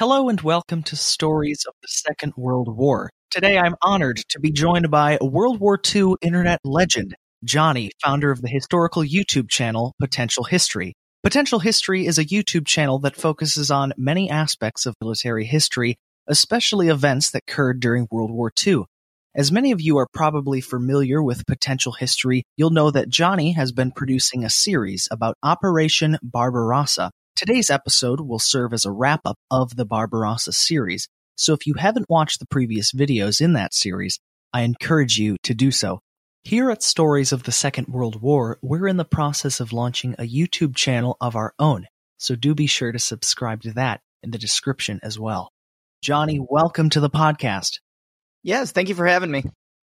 Hello and welcome to Stories of the Second World War. Today I'm honored to be joined by World War II internet legend, Johnny, founder of the historical YouTube channel Potential History. Potential History is a YouTube channel that focuses on many aspects of military history, especially events that occurred during World War II. As many of you are probably familiar with Potential History, you'll know that Johnny has been producing a series about Operation Barbarossa. Today's episode will serve as a wrap up of the Barbarossa series, so if you haven't watched the previous videos in that series, I encourage you to do so. Here at Stories of the Second World War, we're in the process of launching a YouTube channel of our own, so do be sure to subscribe to that in the description as well. Johnny, welcome to the podcast. Yes, thank you for having me.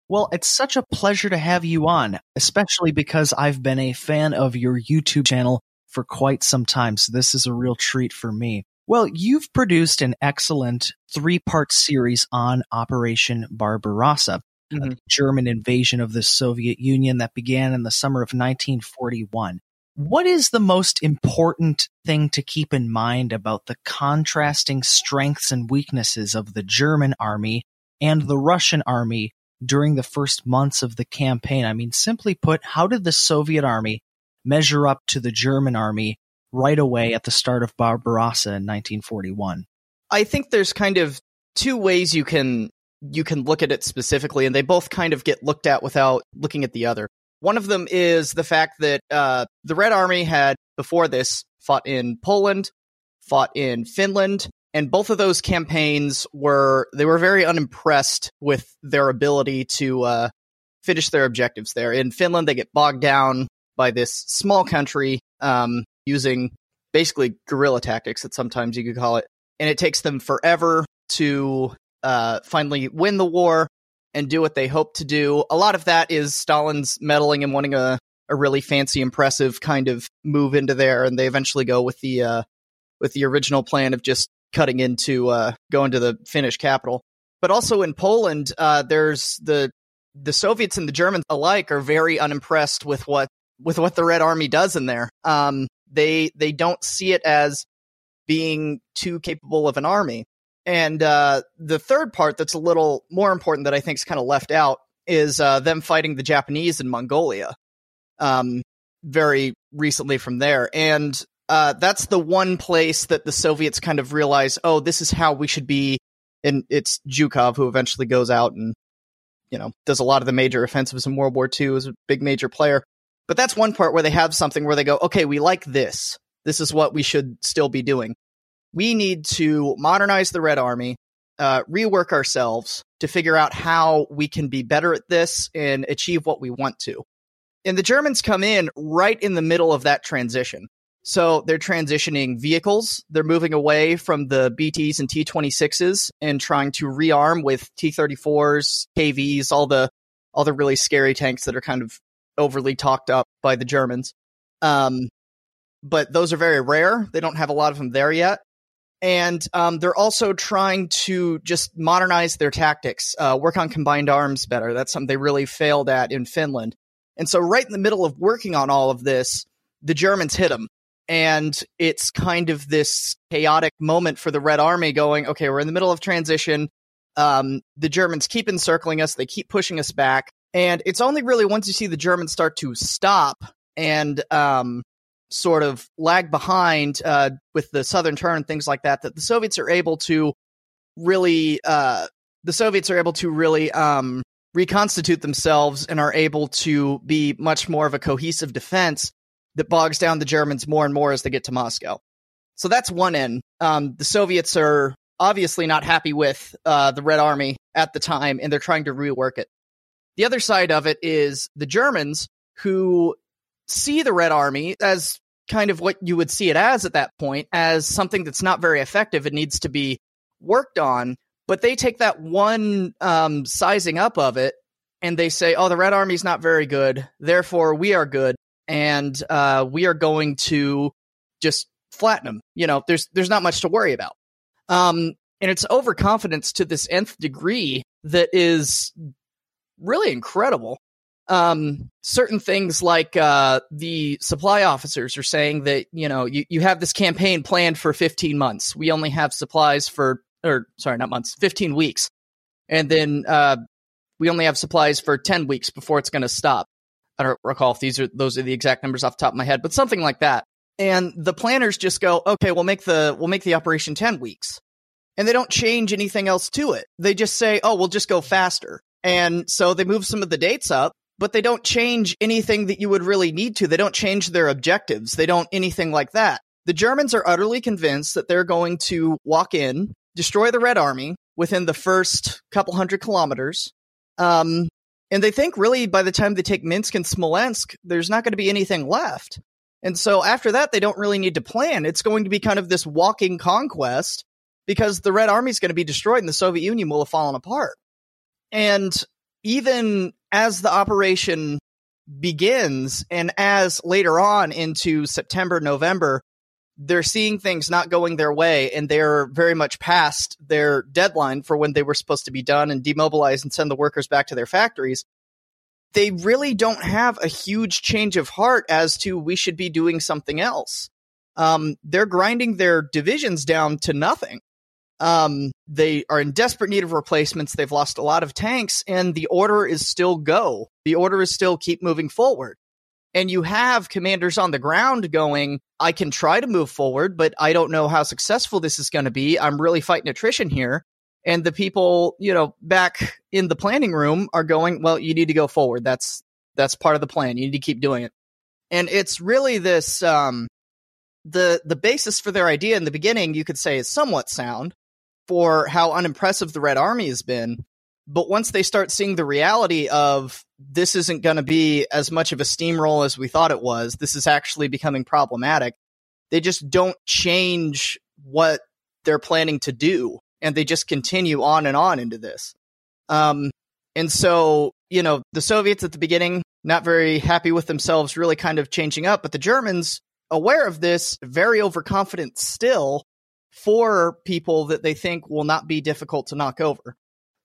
Well, it's such a pleasure to have you on, especially because I've been a fan of your YouTube channel for quite some time, so this is a real treat for me. Well, you've produced an excellent three part series on Operation Barbarossa, Mhm. a German invasion of the Soviet Union that began in the summer of 1941. What is the most important thing to keep in mind about the contrasting strengths and weaknesses of the German army and the Russian army during the first months of the campaign? I mean, simply put, how did the Soviet army measure up to the German army right away at the start of Barbarossa in 1941? I think there's kind of two ways you can you can look at it specifically, and they both kind of get looked at without looking at the other. One of them is the fact that uh, the Red Army had before this fought in Poland, fought in Finland, and both of those campaigns were they were very unimpressed with their ability to uh, finish their objectives there. In Finland, they get bogged down by this small country um, using basically guerrilla tactics that sometimes you could call it and it takes them forever to uh, finally win the war and do what they hope to do. A lot of that is Stalin's meddling and wanting a, a really fancy, impressive kind of move into there, and they eventually go with the uh, with the original plan of just cutting into uh, going to the Finnish capital. But also in Poland, uh, there's the the Soviets and the Germans alike are very unimpressed with what with what the Red Army does in there. Um, they they don't see it as being too capable of an army. And uh, the third part that's a little more important that I think is kind of left out is uh, them fighting the Japanese in Mongolia um, very recently from there. And uh, that's the one place that the Soviets kind of realize, oh, this is how we should be. And it's Zhukov who eventually goes out and, you know, does a lot of the major offensives in World War II, is a big major player. But that's one part where they have something where they go, okay, we like this. This is what we should still be doing. We need to modernize the Red Army, uh, rework ourselves to figure out how we can be better at this and achieve what we want to. And the Germans come in right in the middle of that transition. So they're transitioning vehicles. They're moving away from the BTs and T 26s and trying to rearm with T 34s, KVs, all the, all the really scary tanks that are kind of overly talked up by the Germans. Um, but those are very rare. They don't have a lot of them there yet. And um, they're also trying to just modernize their tactics, uh, work on combined arms better. That's something they really failed at in Finland. And so, right in the middle of working on all of this, the Germans hit them. And it's kind of this chaotic moment for the Red Army going, okay, we're in the middle of transition. Um, the Germans keep encircling us, they keep pushing us back. And it's only really once you see the Germans start to stop and um, sort of lag behind uh, with the southern turn and things like that that the Soviets are able to really uh, the Soviets are able to really um, reconstitute themselves and are able to be much more of a cohesive defense that bogs down the Germans more and more as they get to Moscow. So that's one end. Um, the Soviets are obviously not happy with uh, the Red Army at the time, and they're trying to rework it. The other side of it is the Germans who see the Red Army as kind of what you would see it as at that point, as something that's not very effective and needs to be worked on. But they take that one um, sizing up of it and they say, oh, the Red Army's not very good. Therefore, we are good. And uh, we are going to just flatten them. You know, there's there's not much to worry about. Um, and it's overconfidence to this nth degree that is really incredible. um, certain things like uh, the supply officers are saying that you know you, you have this campaign planned for 15 months. We only have supplies for or sorry, not months, 15 weeks, and then uh, we only have supplies for 10 weeks before it's going to stop. I don't recall if these are those are the exact numbers off the top of my head, but something like that. And the planners just go, okay, we'll make the we'll make the operation 10 weeks. And they don't change anything else to it. They just say, oh, we'll just go faster. And so they move some of the dates up, but they don't change anything that you would really need to. They don't change their objectives. They don't anything like that. The Germans are utterly convinced that they're going to walk in, destroy the Red Army within the first couple hundred kilometers. Um, and they think really by the time they take Minsk and Smolensk, there's not going to be anything left. And so after that, they don't really need to plan. It's going to be kind of this walking conquest because the Red Army is going to be destroyed and the Soviet Union will have fallen apart. And even as the operation begins and as later on into September, November, they're seeing things not going their way and they're very much past their deadline for when they were supposed to be done and demobilize and send the workers back to their factories. They really don't have a huge change of heart as to we should be doing something else. Um, they're grinding their divisions down to nothing. Um, they are in desperate need of replacements. They've lost a lot of tanks, and the order is still go. The order is still keep moving forward and you have commanders on the ground going, I can try to move forward, but I don't know how successful this is going to be. I'm really fighting attrition here. And the people, you know, back in the planning room are going, well, you need to go forward. That's, that's part of the plan. You need to keep doing it. And it's really this, um, the, the basis for their idea in the beginning, you could say is somewhat sound for how unimpressive the Red Army has been. But once they start seeing the reality of this isn't going to be as much of a steamroll as we thought it was, this is actually becoming problematic, they just don't change what they're planning to do. And they just continue on and on into this. Um, and so, you know, the Soviets at the beginning, not very happy with themselves, really kind of changing up. But the Germans, aware of this, very overconfident still for people that they think will not be difficult to knock over.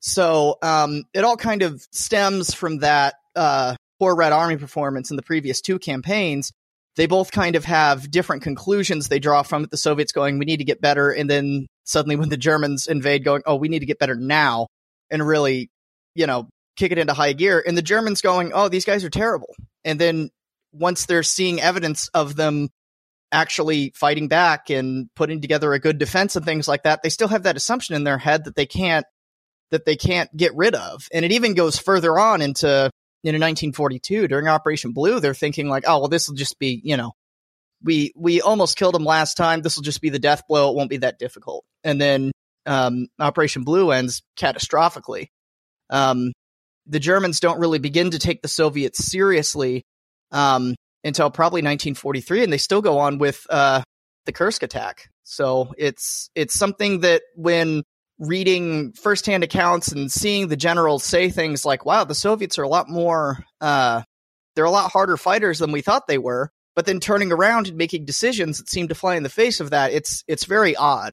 So um, it all kind of stems from that uh, poor Red Army performance in the previous two campaigns. They both kind of have different conclusions they draw from it. The Soviets going, we need to get better. And then suddenly when the Germans invade, going, oh, we need to get better now and really, you know, kick it into high gear. And the Germans going, oh, these guys are terrible. And then once they're seeing evidence of them actually fighting back and putting together a good defense and things like that, they still have that assumption in their head that they can't that they can't get rid of. And it even goes further on into in 1942 during Operation Blue. They're thinking like, oh well, this will just be you know, we we almost killed them last time. This will just be the death blow. It won't be that difficult. And then um, Operation Blue ends catastrophically. Um, the Germans don't really begin to take the Soviets seriously um, until probably 1943, and they still go on with uh, the Kursk attack. So it's it's something that when reading firsthand accounts and seeing the generals say things like, wow, the Soviets are a lot more, uh, they're a lot harder fighters than we thought they were. But then turning around and making decisions that seem to fly in the face of that, it's, it's very odd.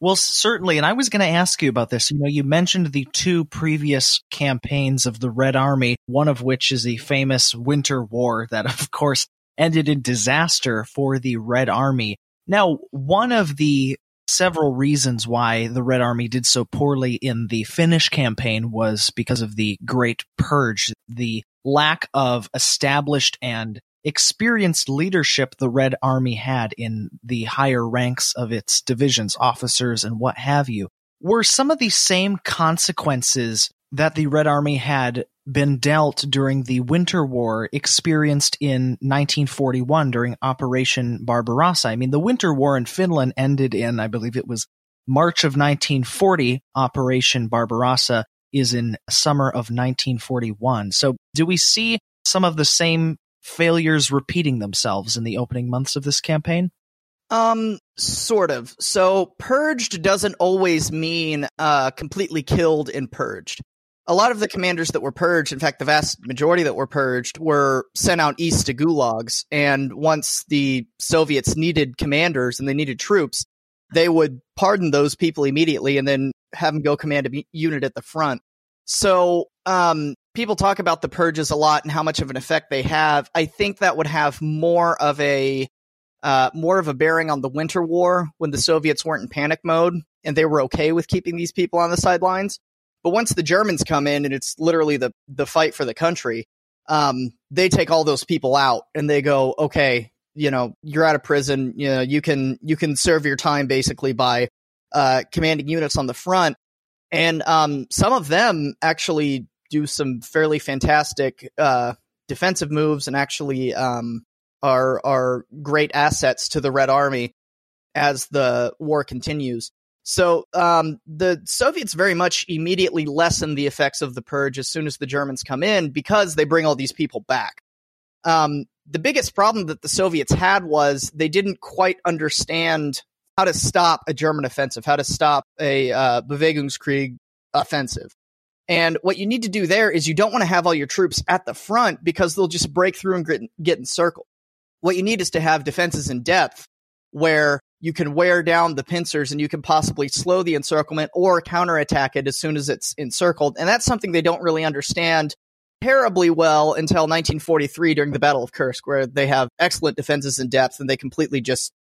Well, certainly. And I was going to ask you about this. You know, you mentioned the two previous campaigns of the Red Army, one of which is the famous Winter War that, of course, ended in disaster for the Red Army. Now, one of the several reasons why the Red Army did so poorly in the Finnish campaign was because of the Great Purge, the lack of established and experienced leadership the Red Army had in the higher ranks of its divisions, officers, and what have you. Were some of the same consequences that the Red Army had been dealt during the Winter War experienced in 1941 during Operation Barbarossa. I mean, the Winter War in Finland ended in, I believe it was March of 1940. Operation Barbarossa is in summer of 1941. So, do we see some of the same failures repeating themselves in the opening months of this campaign? Um, sort of. So, purged doesn't always mean uh, completely killed and purged a lot of the commanders that were purged, in fact, the vast majority that were purged, were sent out east to gulags. And once the Soviets needed commanders and they needed troops, they would pardon those people immediately and then have them go command a unit at the front. So, um, people talk about the purges a lot and how much of an effect they have. I think that would have more of a uh, more of a bearing on the Winter War when the Soviets weren't in panic mode and they were okay with keeping these people on the sidelines. But once the Germans come in and it's literally the the fight for the country, um, they take all those people out and they go, okay, you know, you're out of prison. You know, you can you can serve your time basically by uh, commanding units on the front. And um, some of them actually do some fairly fantastic uh, defensive moves and actually um, are are great assets to the Red Army as the war continues. So um, the Soviets very much immediately lessen the effects of the purge as soon as the Germans come in because they bring all these people back. Um, the biggest problem that the Soviets had was they didn't quite understand how to stop a German offensive, how to stop a uh, Bewegungskrieg offensive. And what you need to do there is you don't want to have all your troops at the front because they'll just break through and get, encircled. What you need is to have defenses in depth where you can wear down the pincers and you can possibly slow the encirclement or counterattack it as soon as it's encircled. And that's something they don't really understand terribly well until 1943 during the Battle of Kursk, where they have excellent defenses in depth and they completely just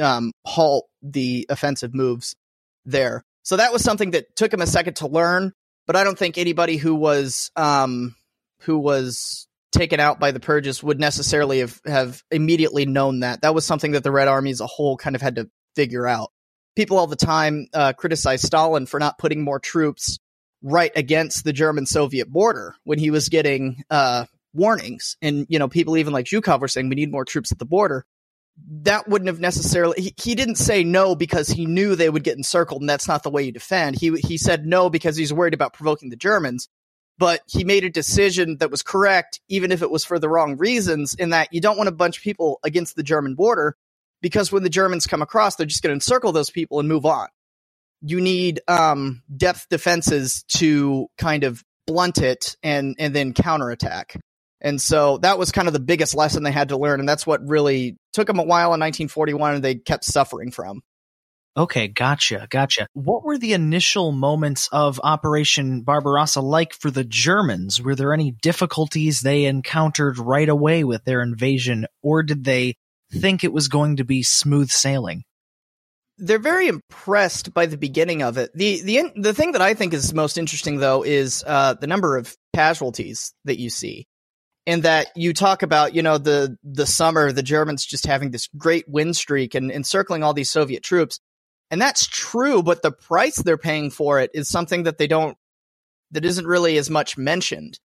um, halt the offensive moves there. So that was something that took them a second to learn but I don't think anybody who was um, who was taken out by the purges would necessarily have, have immediately known that. That was something that the Red Army as a whole kind of had to figure out. People all the time uh, criticize Stalin for not putting more troops right against the German Soviet border when he was getting uh, warnings. And, you know, people even like Zhukov were saying we need more troops at the border that wouldn't have necessarily he, he didn't say no because he knew they would get encircled and that's not the way you defend. He he said no because he's worried about provoking the germans but he made a decision that was correct even if it was for the wrong reasons in that you don't want a bunch of people against the german border because when the germans come across they're just going to encircle those people and move on. You need um, depth defenses to kind of blunt it and and then counterattack and so that was kind of the biggest lesson they had to learn. And that's what really took them a while in 1941 and they kept suffering from. Okay, gotcha, gotcha. What were the initial moments of Operation Barbarossa like for the Germans? Were there any difficulties they encountered right away with their invasion, or did they think it was going to be smooth sailing? They're very impressed by the beginning of it. the the The thing that I think is most interesting, though, is uh, the number of casualties that you see in that you talk about, you know, the the summer, the Germans just having this great win streak and encircling all these Soviet troops. And that's true, but the price they're paying for it is something that they don't that isn't really as much mentioned.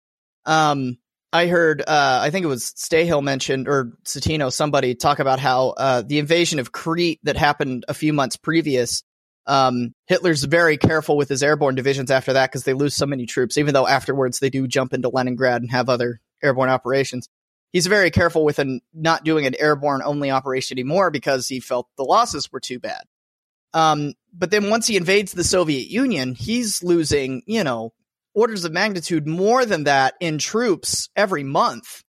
Um, I heard, uh, I think it was Stahel mentioned or Citino, somebody talk about how uh, the invasion of Crete that happened a few months previous. Um, Hitler's very careful with his airborne divisions after that because they lose so many troops, even though afterwards they do jump into Leningrad and have other airborne operations. He's very careful with an, not doing an airborne only operation anymore because he felt the losses were too bad. Um, but then once he invades the Soviet Union, he's losing, you know, orders of magnitude more than that in troops every month.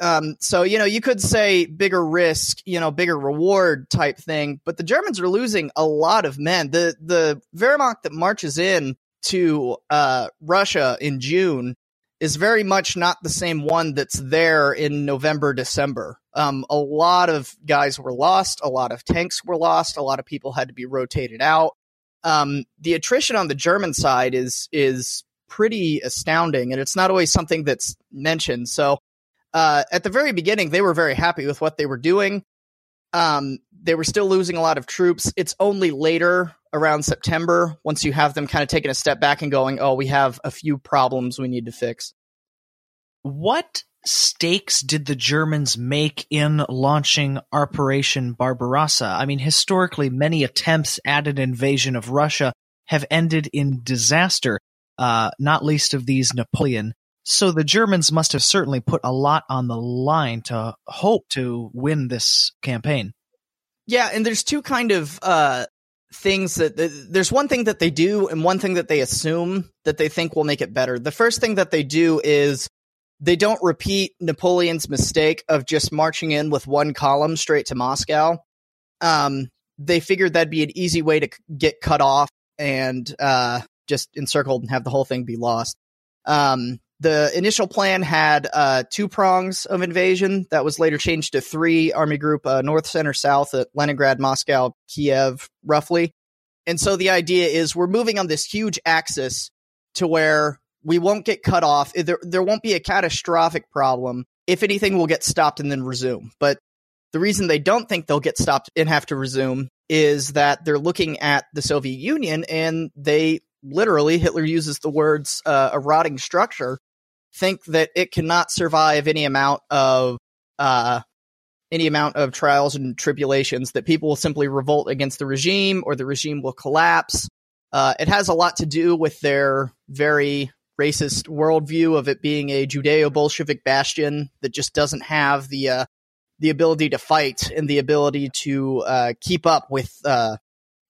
Um, so, you know, you could say bigger risk, you know, bigger reward type thing, but the Germans are losing a lot of men. The, the Wehrmacht that marches in to, uh, Russia in June is very much not the same one that's there in November, December. Um, a lot of guys were lost, a lot of tanks were lost, a lot of people had to be rotated out. Um, the attrition on the German side is is pretty astounding, and it's not always something that's mentioned. So, uh, at the very beginning, they were very happy with what they were doing. Um, they were still losing a lot of troops. It's only later around September, once you have them kind of taking a step back and going, oh, we have a few problems we need to fix. What stakes did the Germans make in launching Operation Barbarossa? I mean, historically, many attempts at an invasion of Russia have ended in disaster, uh, not least of these Napoleon. So the Germans must have certainly put a lot on the line to hope to win this campaign. Yeah, and there's two kind of uh, things that there's one thing that they do and one thing that they assume that they think will make it better. The first thing that they do is they don't repeat Napoleon's mistake of just marching in with one column straight to Moscow. Um, they figured that'd be an easy way to get cut off and uh, just encircled and have the whole thing be lost. Um, the initial plan had uh, two prongs of invasion that was later changed to three army group uh, north center south at leningrad moscow kiev roughly. And so the idea is we're moving on this huge axis to where we won't get cut off. There, there won't be a catastrophic problem. If anything we'll get stopped and then resume. But the reason they don't think they'll get stopped and have to resume is that they're looking at the soviet union and they literally hitler uses the words uh, a rotting structure think that it cannot survive any amount of uh, any amount of trials and tribulations. That people will simply revolt against the regime, or the regime will collapse. Uh, it has a lot to do with their very racist worldview of it being a Judeo-Bolshevik bastion that just doesn't have the uh, the ability to fight and the ability to uh, keep up with uh,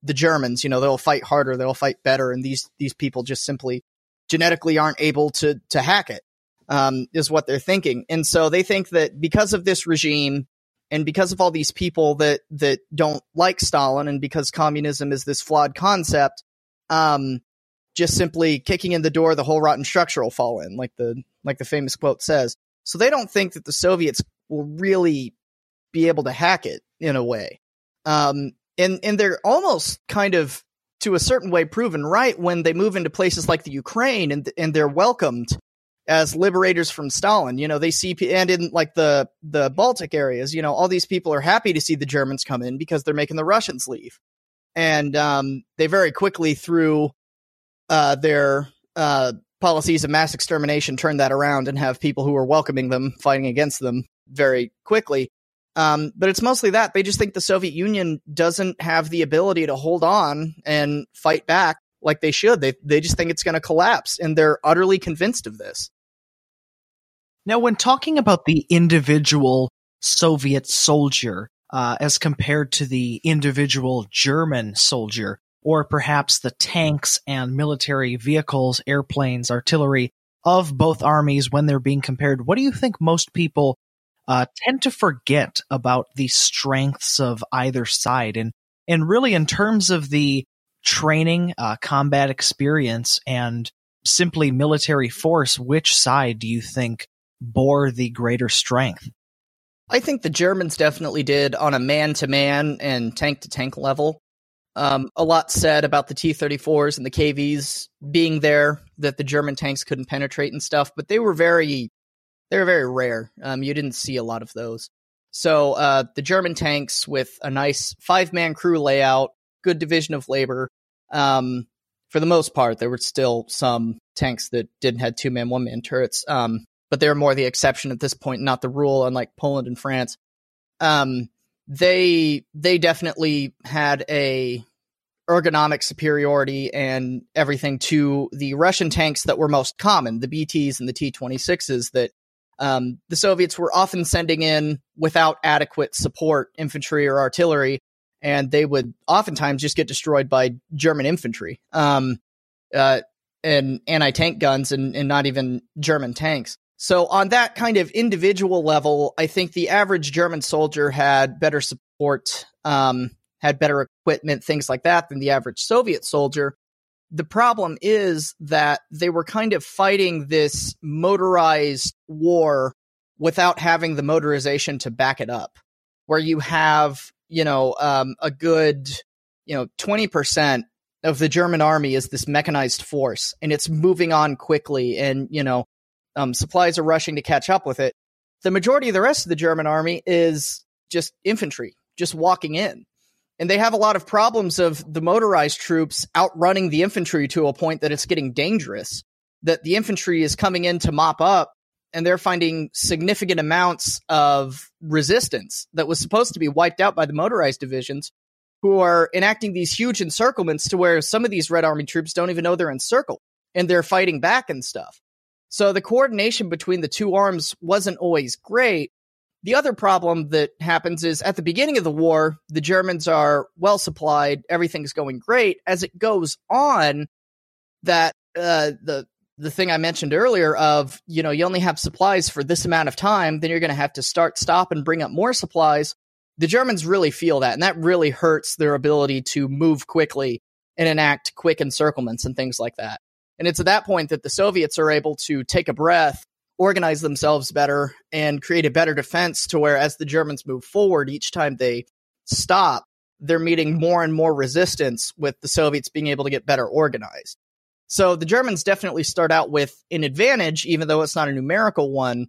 the Germans. You know, they'll fight harder, they'll fight better, and these these people just simply genetically aren't able to to hack it um, is what they're thinking. And so they think that because of this regime and because of all these people that that don't like Stalin and because communism is this flawed concept, um, just simply kicking in the door, the whole rotten structure will fall in, like the like the famous quote says. So they don't think that the Soviets will really be able to hack it in a way. Um, and and they're almost kind of to a certain way proven right when they move into places like the Ukraine and and they're welcomed as liberators from Stalin. You know, they see and in like the the Baltic areas, you know, all these people are happy to see the Germans come in because they're making the Russians leave, and um, they very quickly through uh, their uh, policies of mass extermination turn that around and have people who are welcoming them fighting against them very quickly. Um, but it's mostly that they just think the Soviet Union doesn't have the ability to hold on and fight back like they should. They they just think it's going to collapse, and they're utterly convinced of this. Now, when talking about the individual Soviet soldier uh, as compared to the individual German soldier, or perhaps the tanks and military vehicles, airplanes, artillery of both armies when they're being compared, what do you think most people uh, tend to forget about the strengths of either side? And and really, in terms of the training, uh, combat experience, and simply military force, which side do you think bore the greater strength? I think the Germans definitely did on a man to man and tank to tank level. Um, a lot said about the T 34s and the KVs being there that the German tanks couldn't penetrate and stuff, but they were very, they were very rare. Um, you didn't see a lot of those. So uh, the German tanks with a nice five man crew layout, good division of labor. Um, for the most part, there were still some tanks that didn't have two man, one man turrets. Um, but they're more the exception at this point, not the rule, unlike Poland and France. Um, they they definitely had a ergonomic superiority and everything to the Russian tanks that were most common, the BTs and the T26s that um, the Soviets were often sending in without adequate support, infantry or artillery, and they would oftentimes just get destroyed by German infantry um, uh, and anti tank guns and, and not even German tanks. So on that kind of individual level, I think the average German soldier had better support, um, had better equipment, things like that than the average Soviet soldier. The problem is that they were kind of fighting this motorized war without having the motorization to back it up, where you have, you know, um, a good, you know, 20% of the German army is this mechanized force and it's moving on quickly and, you know, um, supplies are rushing to catch up with it. The majority of the rest of the German army is just infantry, just walking in. And they have a lot of problems of the motorized troops outrunning the infantry to a point that it's getting dangerous. That the infantry is coming in to mop up and they're finding significant amounts of resistance that was supposed to be wiped out by the motorized divisions who are enacting these huge encirclements to where some of these Red Army troops don't even know they're encircled and they're fighting back and stuff. So the coordination between the two arms wasn't always great. The other problem that happens is at the beginning of the war, the Germans are well supplied, everything's going great. As it goes on, that uh, the the thing I mentioned earlier of you know you only have supplies for this amount of time, then you're going to have to start, stop, and bring up more supplies. The Germans really feel that, and that really hurts their ability to move quickly and enact quick encirclements and things like that. And it's at that point that the Soviets are able to take a breath, organize themselves better, and create a better defense to where as the Germans move forward, each time they stop, they're meeting more and more resistance with the Soviets being able to get better organized. So the Germans definitely start out with an advantage, even though it's not a numerical one.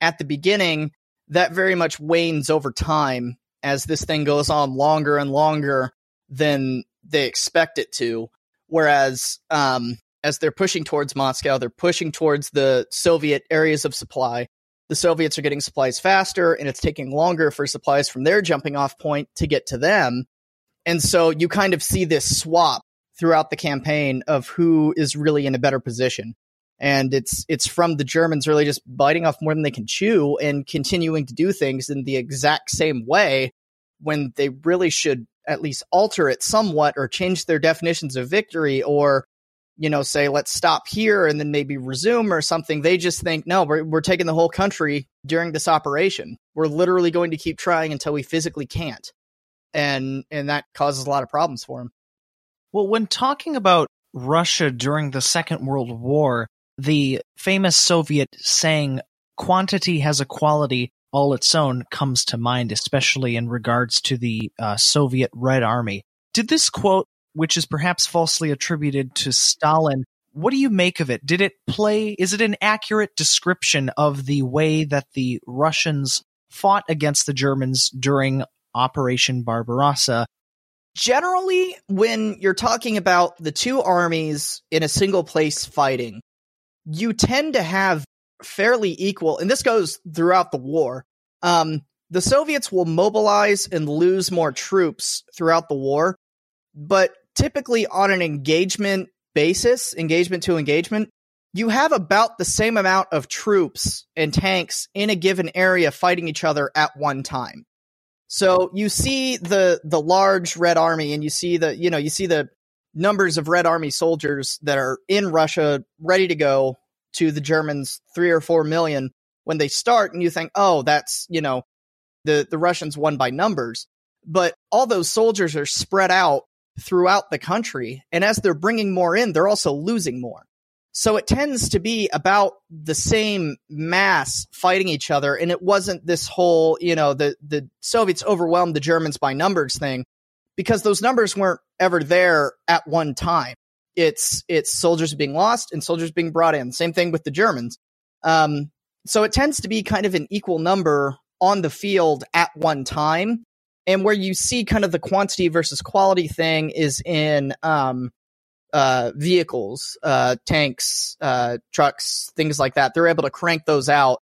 At the beginning, that very much wanes over time as this thing goes on longer and longer than they expect it to. Whereas, um, as they're pushing towards Moscow, they're pushing towards the Soviet areas of supply. The Soviets are getting supplies faster, and it's taking longer for supplies from their jumping off point to get to them. And so you kind of see this swap throughout the campaign of who is really in a better position. And it's it's from the Germans really just biting off more than they can chew and continuing to do things in the exact same way when they really should at least alter it somewhat or change their definitions of victory or you know say let's stop here and then maybe resume or something they just think no we're, we're taking the whole country during this operation. We're literally going to keep trying until we physically can't. And and that causes a lot of problems for them well when talking about russia during the second world war the famous soviet saying quantity has a quality all its own comes to mind, especially in regards to the uh, Soviet Red Army. Did this quote, which is perhaps falsely attributed to Stalin, what do you make of it? Did it play, is it an accurate description of the way that the Russians fought against the Germans during Operation Barbarossa? Generally, when you're talking about the two armies in a single place fighting, you tend to have fairly equal, and this goes throughout the war. Um, the Soviets will mobilize and lose more troops throughout the war, but typically on an engagement basis, engagement to engagement, you have about the same amount of troops and tanks in a given area fighting each other at one time. So you see the the large red army and you see the you know you see the numbers of red army soldiers that are in Russia ready to go to the Germans three or four million when they start, and you think, oh, that's you know, the the Russians won by numbers, but all those soldiers are spread out throughout the country, and as they're bringing more in, they're also losing more. So it tends to be about the same mass fighting each other, and it wasn't this whole, you know, the the Soviets overwhelmed the Germans by numbers thing, because those numbers weren't ever there at one time it's it's soldiers being lost and soldiers being brought in. Same thing with the Germans. Um, so it tends to be kind of an equal number on the field at one time. And where you see kind of the quantity versus quality thing is in um, uh, vehicles, uh, tanks, uh, trucks, things like that. They're able to crank those out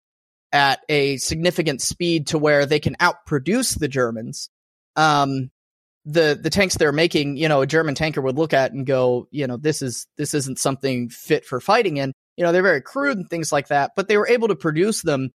at a significant speed to where they can outproduce the Germans. Um, the the tanks they're making, you know, a German tanker would look at and go, you know, this is this isn't something fit for fighting in. You know, they're very crude and things like that, but they were able to produce them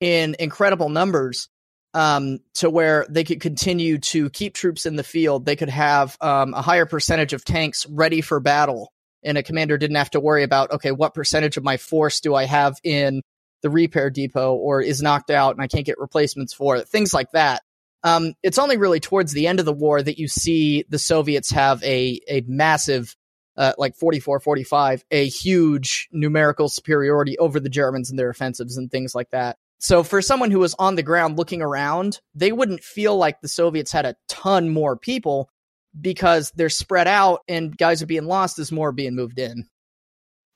in incredible numbers um, to where they could continue to keep troops in the field. They could have um, a higher percentage of tanks ready for battle, and a commander didn't have to worry about okay, what percentage of my force do I have in the repair depot or is knocked out and I can't get replacements for it, things like that. Um, it's only really towards the end of the war that you see the Soviets have a, a massive, uh, like 44, 45, a huge numerical superiority over the Germans and their offensives and things like that. So for someone who was on the ground looking around, they wouldn't feel like the Soviets had a ton more people because they're spread out and guys are being lost as more being moved in.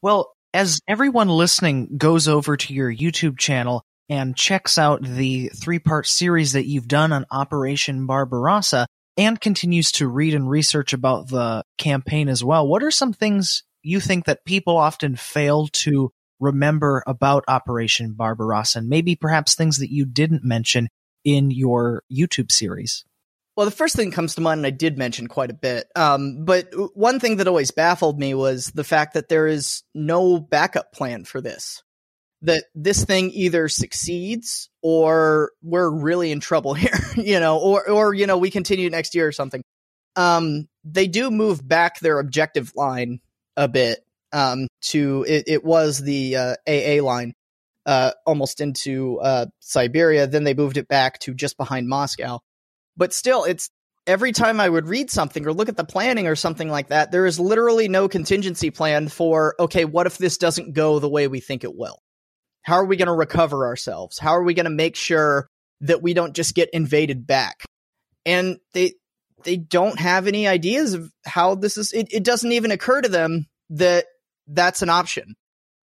Well, as everyone listening goes over to your YouTube channel, and checks out the three part series that you've done on Operation Barbarossa and continues to read and research about the campaign as well, what are some things you think that people often fail to remember about Operation Barbarossa and maybe perhaps things that you didn't mention in your YouTube series? Well, the first thing that comes to mind, and I did mention quite a bit, um, but one thing that always baffled me was the fact that there is no backup plan for this that this thing either succeeds or we're really in trouble here, you know, or or you know we continue next year or something. Um, they do move back their objective line a bit. Um, to it, it was the uh, AA line, uh, almost into uh, Siberia. Then they moved it back to just behind Moscow. But still, it's every time I would read something or look at the planning or something like that, there is literally no contingency plan for, okay, what if this doesn't go the way we think it will? How are we going to recover ourselves? How are we going to make sure that we don't just get invaded back? And they, they don't have any ideas of how this is. It, it doesn't even occur to them that that's an option.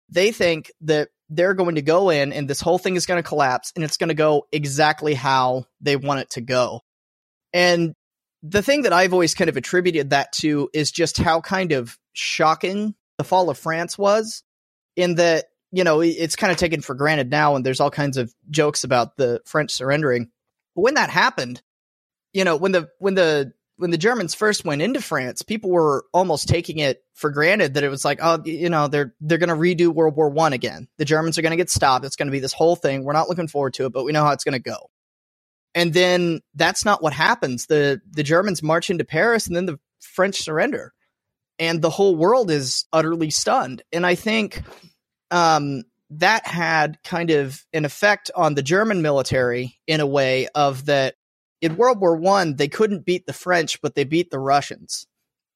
They think that they're going to go in and this whole thing is going to collapse and it's going to go exactly how they want it to go. And the thing that I've always kind of attributed that to is just how kind of shocking the fall of France was in that, you know, it's kind of taken for granted now and there's all kinds of jokes about the French surrendering. But when that happened, you know, when the when the when the Germans first went into France, people were almost taking it for granted that it was like, oh, you know, they're they're going to redo World War One again. The Germans are going to get stopped. It's going to be this whole thing. We're not looking forward to it, but we know how it's going to go. And then that's not what happens. The the Germans march into Paris and then the French surrender. And the whole world is utterly stunned. And I think um, that had kind of an effect on the German military in a way of that in World War One, they couldn't beat the French, but they beat the Russians,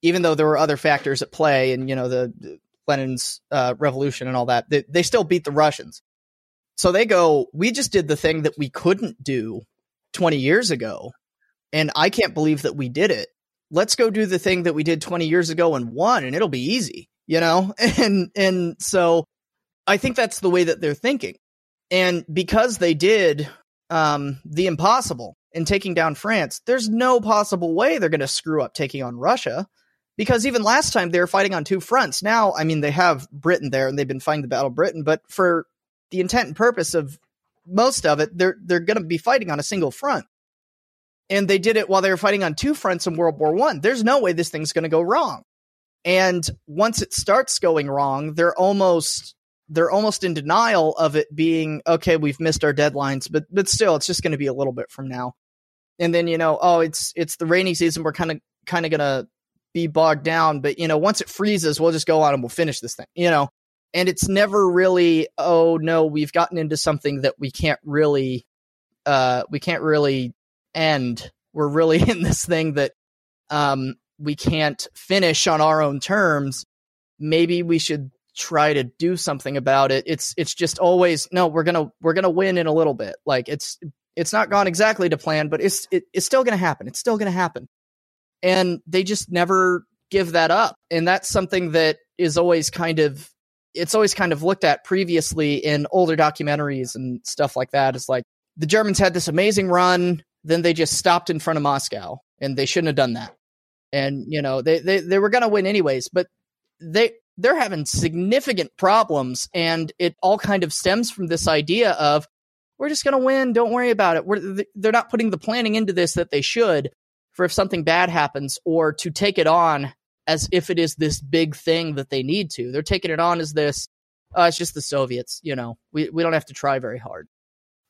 even though there were other factors at play, and you know the, the Lenin's uh, revolution and all that. They, they still beat the Russians. So they go, we just did the thing that we couldn't do 20 years ago. And I can't believe that we did it. Let's go do the thing that we did 20 years ago and won, and it'll be easy, you know? And, and so I think that's the way that they're thinking. And because they did um, the impossible in taking down France, there's no possible way they're going to screw up taking on Russia. Because even last time they were fighting on two fronts. Now, I mean, they have Britain there and they've been fighting the Battle of Britain, but for the intent and purpose of most of it, they're they're going to be fighting on a single front. And they did it while they were fighting on two fronts in World War One. There's no way this thing's going to go wrong. And once it starts going wrong, they're almost they're almost in denial of it being okay. We've missed our deadlines, but but still, it's just going to be a little bit from now. And then you know, oh, it's it's the rainy season. We're kind of kind of gonna be bogged down, but you know, once it freezes, we'll just go on and we'll finish this thing. You know, and it's never really oh no we've gotten into something that we can't really uh we can't really end we're really in this thing that um we can't finish on our own terms maybe we should try to do something about it it's it's just always no we're gonna we're gonna win in a little bit like it's it's not gone exactly to plan but it's it, it's still gonna happen it's still gonna happen and they just never give that up and that's something that is always kind of it's always kind of looked at previously in older documentaries and stuff like that. It's like the Germans had this amazing run, then they just stopped in front of Moscow, and they shouldn't have done that. And you know they they, they were going to win anyways, but they they're having significant problems, and it all kind of stems from this idea of we're just going to win, don't worry about it. We're, they're not putting the planning into this that they should for if something bad happens or to take it on as if it is this big thing that they need to. They're taking it on as this, uh, it's just the Soviets, you know, we, we don't have to try very hard.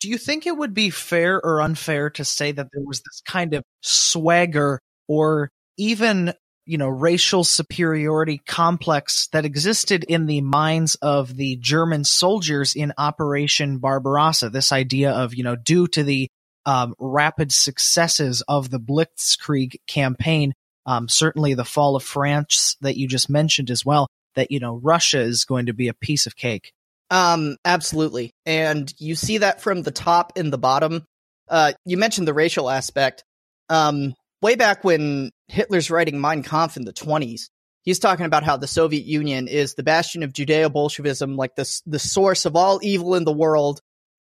Do you think it would be fair or unfair to say that there was this kind of swagger or even, you know, racial superiority complex that existed in the minds of the German soldiers in Operation Barbarossa? This idea of, you know, due to the um, rapid successes of the Blitzkrieg campaign, um, certainly the fall of France that you just mentioned as well, that, you know, Russia is going to be a piece of cake. Um, absolutely. And you see that from the top and the bottom. Uh, you mentioned the racial aspect. Um, way back when Hitler's writing Mein Kampf in the 20s, he's talking about how the Soviet Union is the bastion of Judeo Bolshevism, like the, the source of all evil in the world,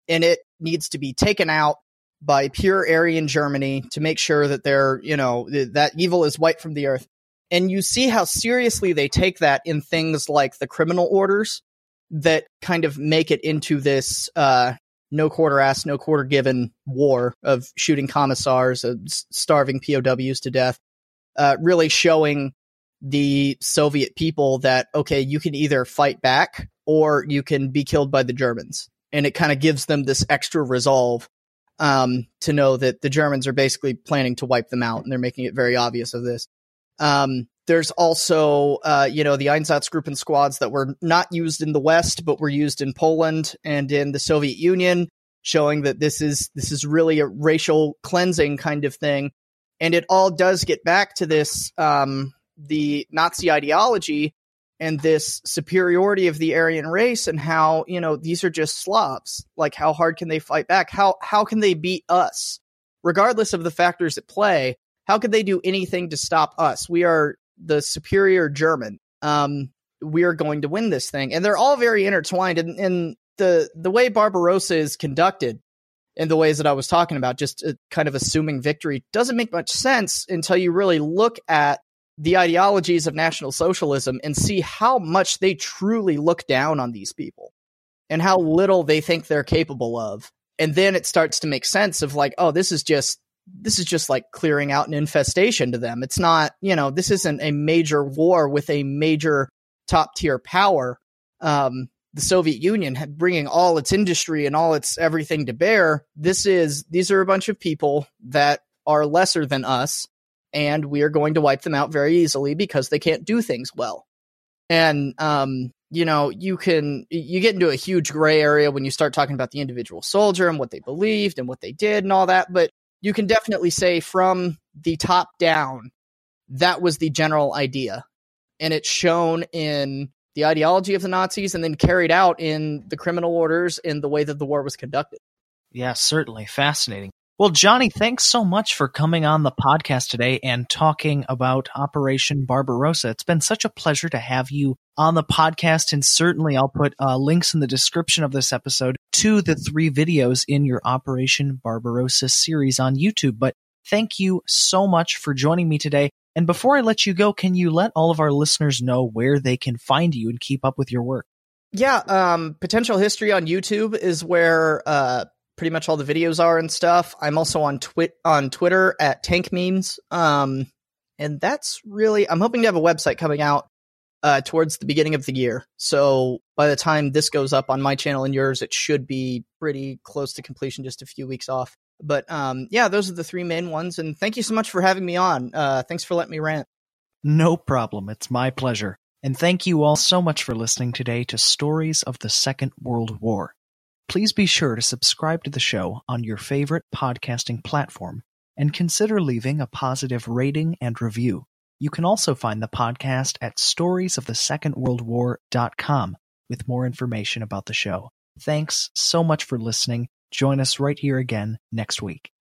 and it needs to be taken out by pure Aryan Germany to make sure that they're, you know, that evil is wiped from the earth. And you see how seriously they take that in things like the criminal orders that kind of make it into this uh, no quarter asked, no quarter given war of shooting commissars, of starving POWs to death, uh, really showing the Soviet people that, okay, you can either fight back or you can be killed by the Germans. And it kind of gives them this extra resolve um, to know that the Germans are basically planning to wipe them out, and they're making it very obvious of this. Um, there's also, uh, you know, the Einsatzgruppen squads that were not used in the West, but were used in Poland and in the Soviet Union, showing that this is this is really a racial cleansing kind of thing. And it all does get back to this um, the Nazi ideology and this superiority of the Aryan race and how, you know, these are just Slavs. Like how hard can they fight back? How how can they beat us? Regardless of the factors at play, how could they do anything to stop us? We are the superior German. Um, we are going to win this thing. And they're all very intertwined. And, and the the way Barbarossa is conducted in the ways that I was talking about, just uh, kind of assuming victory, doesn't make much sense until you really look at the ideologies of National Socialism and see how much they truly look down on these people and how little they think they're capable of. And then it starts to make sense of like, oh, this is just this is just like clearing out an infestation to them. It's not, you know, this isn't a major war with a major top tier power. Um, the Soviet Union bringing all its industry and all its everything to bear. This is these are a bunch of people that are lesser than us, and we are going to wipe them out very easily because they can't do things well. And um, you know, you can you get into a huge gray area when you start talking about the individual soldier and what they believed and what they did and all that. But you can definitely say from the top down, that was the general idea, and it's shown in the ideology of the Nazis and then carried out in the criminal orders in the way that the war was conducted. Yeah, certainly. Fascinating. Well, Johnny, thanks so much for coming on the podcast today and talking about Operation Barbarossa. It's been such a pleasure to have you on the podcast, and certainly I'll put uh, links in the description of this episode to the three videos in your Operation Barbarossa series on YouTube. But thank you so much for joining me today. And before I let you go, can you let all of our listeners know where they can find you and keep up with your work? Yeah, um, potential history on YouTube is where uh, pretty much all the videos are and stuff. I'm also on twit on Twitter at Tank Memes, um, and that's really. I'm hoping to have a website coming out uh, towards the beginning of the year. So by the time this goes up on my channel and yours, it should be pretty close to completion, just a few weeks off. But um, yeah, those are the three main ones. And thank you so much for having me on. Uh, thanks for letting me rant. No problem. It's my pleasure. And thank you all so much for listening today to Stories of the Second World War. Please be sure to subscribe to the show on your favorite podcasting platform and consider leaving a positive rating and review. You can also find the podcast at storiesofthesecondworldwar.com with more information about the show. Thanks so much for listening Join us right here again next week.